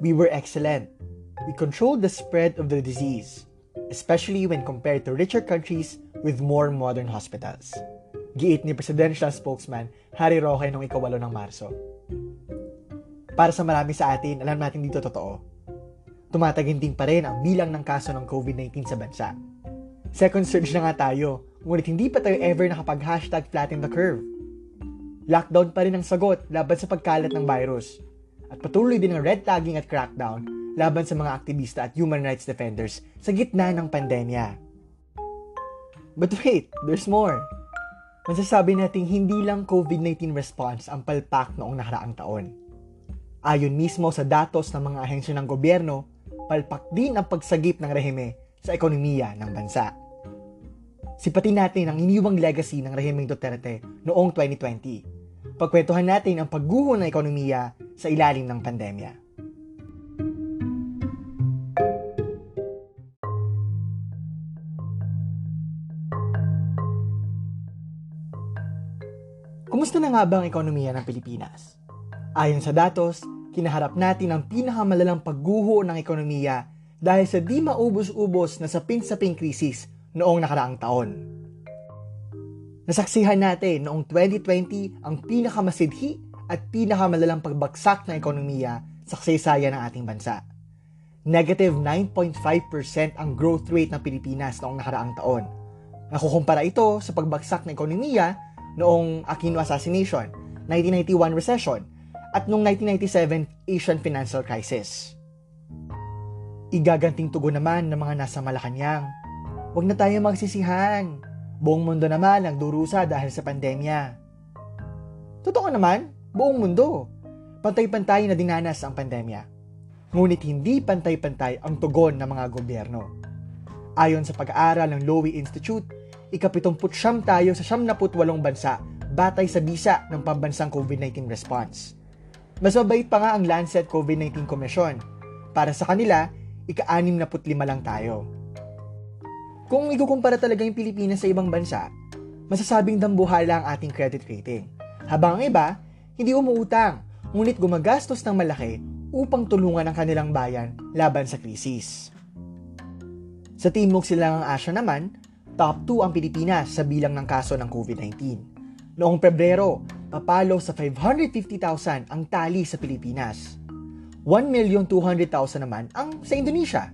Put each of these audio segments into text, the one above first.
we were excellent. We controlled the spread of the disease, especially when compared to richer countries with more modern hospitals. Giit ni presidential spokesman Harry Roque noong ikawalo ng Marso. Para sa marami sa atin, alam natin dito totoo. Tumataginting pa rin ang bilang ng kaso ng COVID-19 sa bansa. Second surge na nga tayo, ngunit hindi pa tayo ever nakapag-hashtag flatten the curve. Lockdown pa rin ang sagot laban sa pagkalat ng virus. At patuloy din ang red tagging at crackdown laban sa mga aktivista at human rights defenders sa gitna ng pandemya. But wait, there's more. Masasabi natin hindi lang COVID-19 response ang palpak noong nakaraang taon. Ayon mismo sa datos ng mga ahensya ng gobyerno, palpak din ang pagsagip ng rehime sa ekonomiya ng bansa. Sipatin natin ang iniwang legacy ng rehimeng Duterte noong 2020. Pagkwentuhan natin ang pagguho ng ekonomiya sa ilalim ng pandemya. Kumusta na nga ba ang ekonomiya ng Pilipinas? Ayon sa datos, kinaharap natin ang pinakamalalang pagguho ng ekonomiya dahil sa di maubos-ubos na sapin-saping krisis noong nakaraang taon. Nasaksihan natin noong 2020 ang pinakamasidhi at pinakamalalang pagbagsak ng ekonomiya sa kasaysayan ng ating bansa. Negative 9.5% ang growth rate ng Pilipinas noong nakaraang taon. Nakukumpara ito sa pagbagsak ng ekonomiya noong Aquino assassination, 1991 recession, at noong 1997 Asian financial crisis. Igaganting tugon naman ng mga nasa Malacanang. Huwag na tayo magsisihan. Buong mundo naman ang durusa dahil sa pandemya. Totoo naman, buong mundo. Pantay-pantay na dinanas ang pandemya. Ngunit hindi pantay-pantay ang tugon ng mga gobyerno. Ayon sa pag-aaral ng Lowy Institute, ikapitumput siyam tayo sa siyam walong bansa batay sa bisa ng pambansang COVID-19 response. Mas mabait pa nga ang Lancet COVID-19 Commission. Para sa kanila, ika-anim na lima lang tayo. Kung ikukumpara talaga yung Pilipinas sa ibang bansa, masasabing dambuhala ang ating credit rating. Habang ang iba, hindi umuutang, ngunit gumagastos ng malaki upang tulungan ang kanilang bayan laban sa krisis. Sa Timog Silangang Asya naman, top 2 ang Pilipinas sa bilang ng kaso ng COVID-19. Noong Pebrero, papalo sa 550,000 ang tali sa Pilipinas. 1,200,000 naman ang sa Indonesia.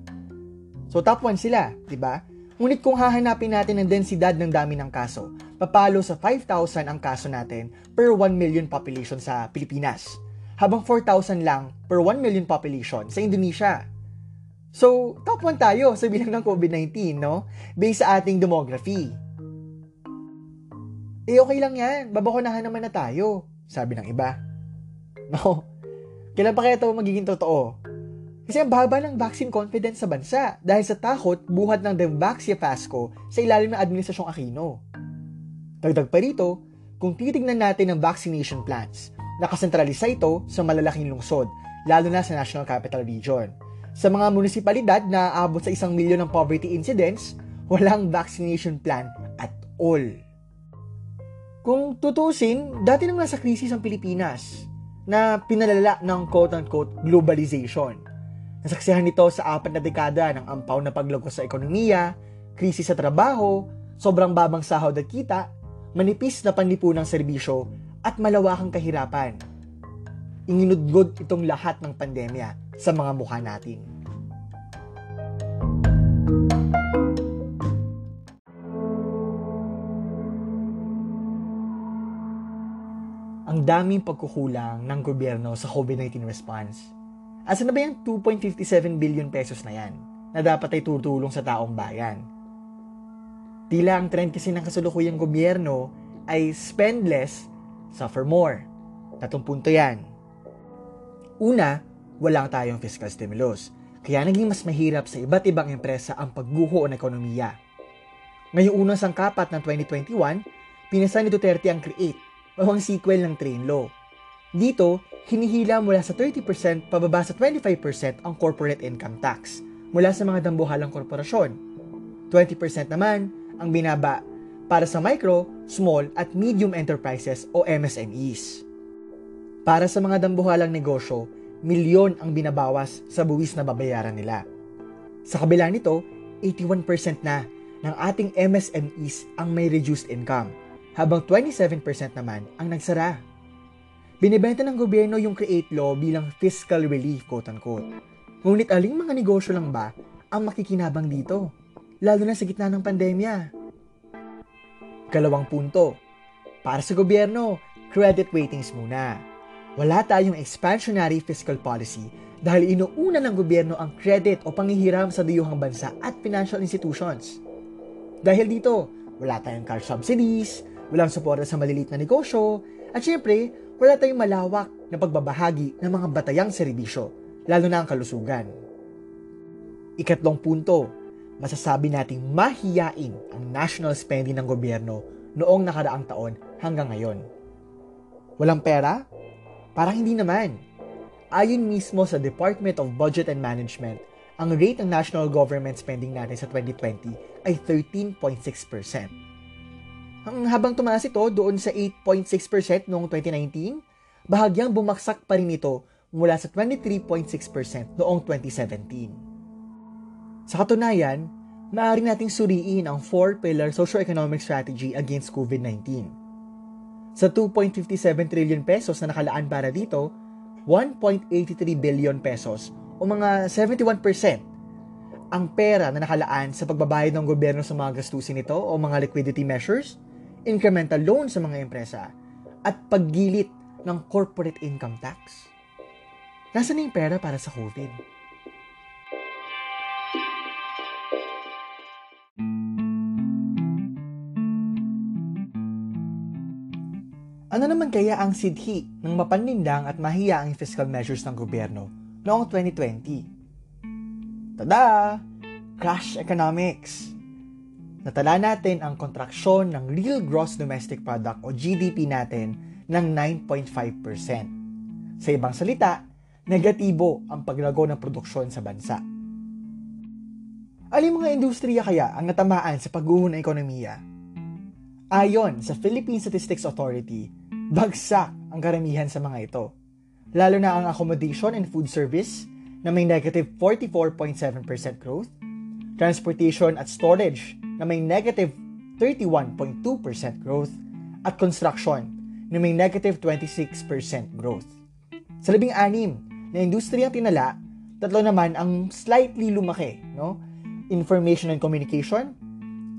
So top 1 sila, di ba? Ngunit kung hahanapin natin ang densidad ng dami ng kaso, papalo sa 5,000 ang kaso natin per 1 million population sa Pilipinas. Habang 4,000 lang per 1 million population sa Indonesia. So, top 1 tayo sa bilang ng COVID-19, no? Based sa ating demography. Eh, okay lang yan. Babakunahan naman na tayo. Sabi ng iba. No. Kailan pa kaya ito magiging totoo? Kasi ang baba ng vaccine confidence sa bansa dahil sa takot buhat ng Demvaxia Fasco sa ilalim ng Administrasyong Aquino. Dagdag pa rito, kung titignan natin ang vaccination plans, nakasentralisa ito sa malalaking lungsod, lalo na sa National Capital Region sa mga munisipalidad na abot sa isang milyon ng poverty incidents, walang vaccination plan at all. Kung tutusin, dati nang nasa krisis ang Pilipinas na pinalala ng quote-unquote globalization. Nasaksihan nito sa apat na dekada ng ampaw na paglagos sa ekonomiya, krisis sa trabaho, sobrang babang sahod at kita, manipis na panlipunang serbisyo at malawakang kahirapan. Inginudgod itong lahat ng pandemya sa mga mukha natin. Ang daming pagkukulang ng gobyerno sa COVID-19 response. Asa na ba yung 2.57 billion pesos na yan na dapat ay tutulong sa taong bayan? Tila ang trend kasi ng kasalukuyang gobyerno ay spend less, suffer more. Tatong punto yan. Una, walang tayong fiscal stimulus. Kaya naging mas mahirap sa iba't ibang empresa ang pagguho ng ekonomiya. Ngayong unang sangkapat ng 2021, pinasa ni Duterte ang CREATE o ang sequel ng Train Law. Dito, hinihila mula sa 30% pababa sa 25% ang corporate income tax mula sa mga dambuhalang korporasyon. 20% naman ang binaba para sa micro, small at medium enterprises o MSMEs. Para sa mga dambuhalang negosyo, milyon ang binabawas sa buwis na babayaran nila. Sa kabila nito, 81% na ng ating MSMEs ang may reduced income, habang 27% naman ang nagsara. Binibenta ng gobyerno yung create law bilang fiscal relief, quote-unquote. Ngunit aling mga negosyo lang ba ang makikinabang dito? Lalo na sa gitna ng pandemya. Kalawang punto. Para sa gobyerno, credit ratings muna. Wala tayong expansionary fiscal policy dahil inuuna ng gobyerno ang credit o panghihiram sa dayuhang bansa at financial institutions. Dahil dito, wala tayong car subsidies, walang suporta sa maliliit na negosyo, at syempre, wala tayong malawak na pagbabahagi ng mga batayang serbisyo, lalo na ang kalusugan. Ikatlong punto, masasabi nating mahiyain ang national spending ng gobyerno noong nakaraang taon hanggang ngayon. Walang pera? Parang hindi naman. Ayon mismo sa Department of Budget and Management, ang rate ng national government spending natin sa 2020 ay 13.6%. Habang tumaas ito doon sa 8.6% noong 2019, bahagyang bumaksak pa rin ito mula sa 23.6% noong 2017. Sa katunayan, maaari nating suriin ang 4-pillar socio-economic strategy against COVID-19. Sa 2.57 trillion pesos na nakalaan para dito, 1.83 billion pesos o mga 71% ang pera na nakalaan sa pagbabayad ng gobyerno sa mga gastusin nito o mga liquidity measures, incremental loan sa mga empresa, at paggilit ng corporate income tax. Nasaan na yung pera para sa COVID? Ano naman kaya ang sidhi ng mapanindang at mahiyaang fiscal measures ng gobyerno noong 2020. Tada! Crash economics! Natala natin ang kontraksyon ng Real Gross Domestic Product o GDP natin ng 9.5%. Sa ibang salita, negatibo ang paglago ng produksyon sa bansa. Alin mga industriya kaya ang natamaan sa pagguho ng ekonomiya? Ayon sa Philippine Statistics Authority, bagsak ang karamihan sa mga ito lalo na ang accommodation and food service na may negative 44.7% growth, transportation at storage na may negative 31.2% growth, at construction na may negative 26% growth. Sa labing anim na industriya tinala, tatlo naman ang slightly lumaki, no? Information and communication.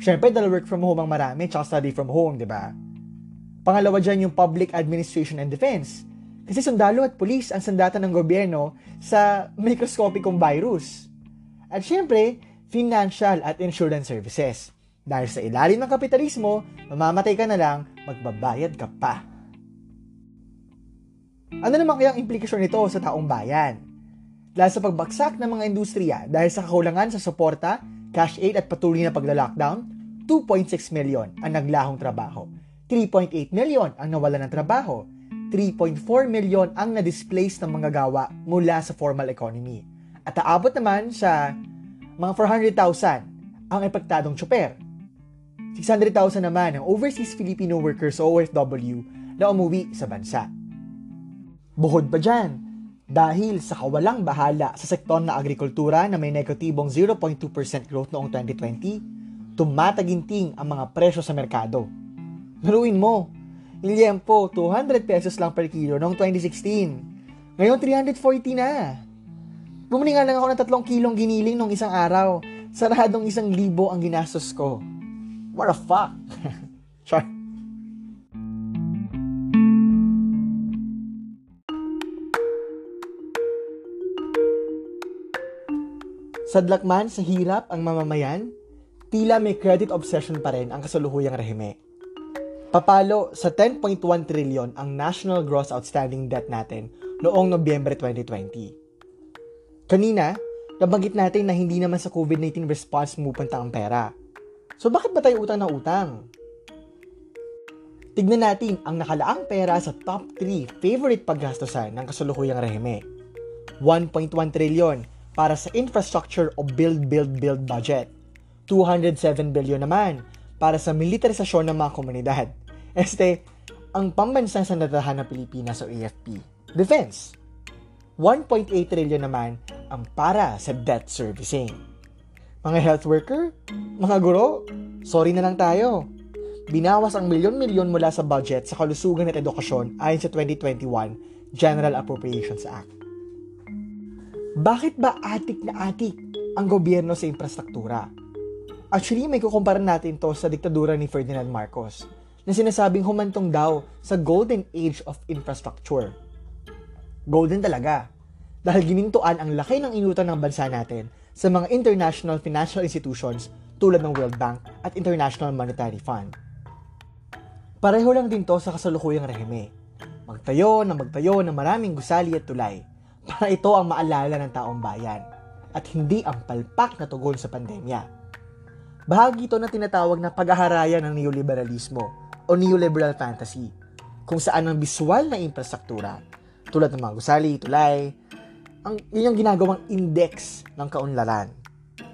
Siyempre, dahil work from home ang marami, tsaka study from home, di ba? Pangalawa dyan yung public administration and defense kasi sundalo at pulis ang sandatan ng gobyerno sa microscopicong virus. At syempre, financial at insurance services. Dahil sa ilalim ng kapitalismo, mamamatay ka na lang, magbabayad ka pa. Ano naman kaya ang implikasyon nito sa taong bayan? Dahil sa pagbagsak ng mga industriya dahil sa kakulangan sa suporta, cash aid at patuloy na pagla-lockdown, 2.6 million ang naglahong trabaho. 3.8 million ang nawalan ng trabaho 3.4 million ang na-displace ng mga gawa mula sa formal economy. At aabot naman sa mga 400,000 ang epektadong tsuper. 600,000 naman ang overseas Filipino workers o OFW na umuwi sa bansa. Buhod pa dyan, dahil sa kawalang bahala sa sektor na agrikultura na may negatibong 0.2% growth noong 2020, tumataginting ang mga presyo sa merkado. Naruin mo, Liempo, 200 pesos lang per kilo noong 2016. Ngayon, 340 na. Bumili nga lang ako ng tatlong kilong giniling nung isang araw. Saradong isang libo ang ginastos ko. What a fuck? Char. Sadlak man sa hirap ang mamamayan, tila may credit obsession pa rin ang kasalukuyang rehime. Papalo sa 10.1 trillion ang national gross outstanding debt natin noong Nobyembre 2020. Kanina, nabanggit natin na hindi naman sa COVID-19 response mupunta ang pera. So bakit ba tayo utang na utang? Tignan natin ang nakalaang pera sa top 3 favorite paggastosan ng kasalukuyang rehime. 1.1 trillion para sa infrastructure o build, build, build budget. 207 billion naman para sa militarisasyon ng mga komunidad. Este, ang pambansang sandahan ng Pilipinas o AFP, defense. 1.8 trillion naman ang para sa debt servicing. Mga health worker, mga guro, sorry na lang tayo. Binawas ang milyon-milyon mula sa budget sa kalusugan at edukasyon ayon sa 2021 General Appropriations Act. Bakit ba atik na atik ang gobyerno sa infrastruktura? Actually, may kukumpara natin to sa diktadura ni Ferdinand Marcos na sinasabing humantong daw sa golden age of infrastructure. Golden talaga. Dahil ginintuan ang laki ng inutan ng bansa natin sa mga international financial institutions tulad ng World Bank at International Monetary Fund. Pareho lang din to sa kasalukuyang rehime. Magtayo na magtayo ng maraming gusali at tulay para ito ang maalala ng taong bayan at hindi ang palpak na tugon sa pandemya. Bahagi ito na tinatawag na pag-aharaya ng neoliberalismo o neoliberal fantasy kung saan ang visual na infrastruktura tulad ng mga gusali, tulay, ang, yun yung ginagawang index ng kaunlaran.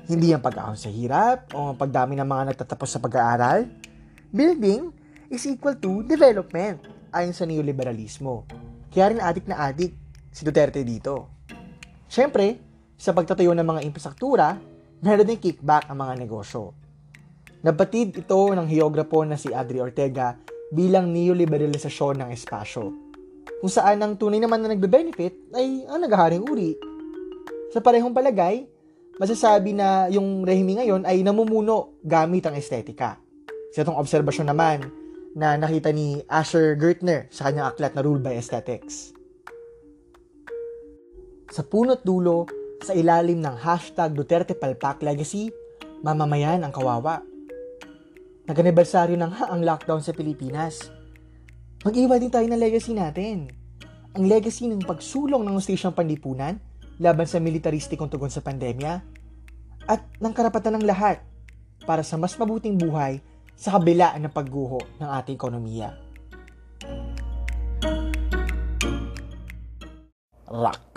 Hindi ang pag-ahon sa hirap o ang pagdami ng mga nagtatapos sa pag-aaral. Building is equal to development ayon sa neoliberalismo. Kaya rin adik na adik si Duterte dito. Siyempre, sa pagtatayo ng mga infrastruktura, meron din kickback ang mga negosyo. Nabatid ito ng geograpo na si Adri Ortega bilang neoliberalisasyon ng espasyo kung saan ang tunay naman na nagbe-benefit ay ang naghaharing uri. Sa parehong palagay, masasabi na yung rehime ngayon ay namumuno gamit ang estetika. Sa itong obserbasyon naman na nakita ni Asher Gertner sa kanyang aklat na Rule by Aesthetics. Sa punot dulo, sa ilalim ng hashtag Duterte Palpak Legacy, mamamayan ang kawawa. Nag-anibersaryo na nga ang lockdown sa Pilipinas mag-iwan din tayo ng legacy natin. Ang legacy ng pagsulong ng Ustasyong Panlipunan laban sa militaristikong tugon sa pandemya at ng karapatan ng lahat para sa mas mabuting buhay sa kabila ng pagguho ng ating ekonomiya. Rock.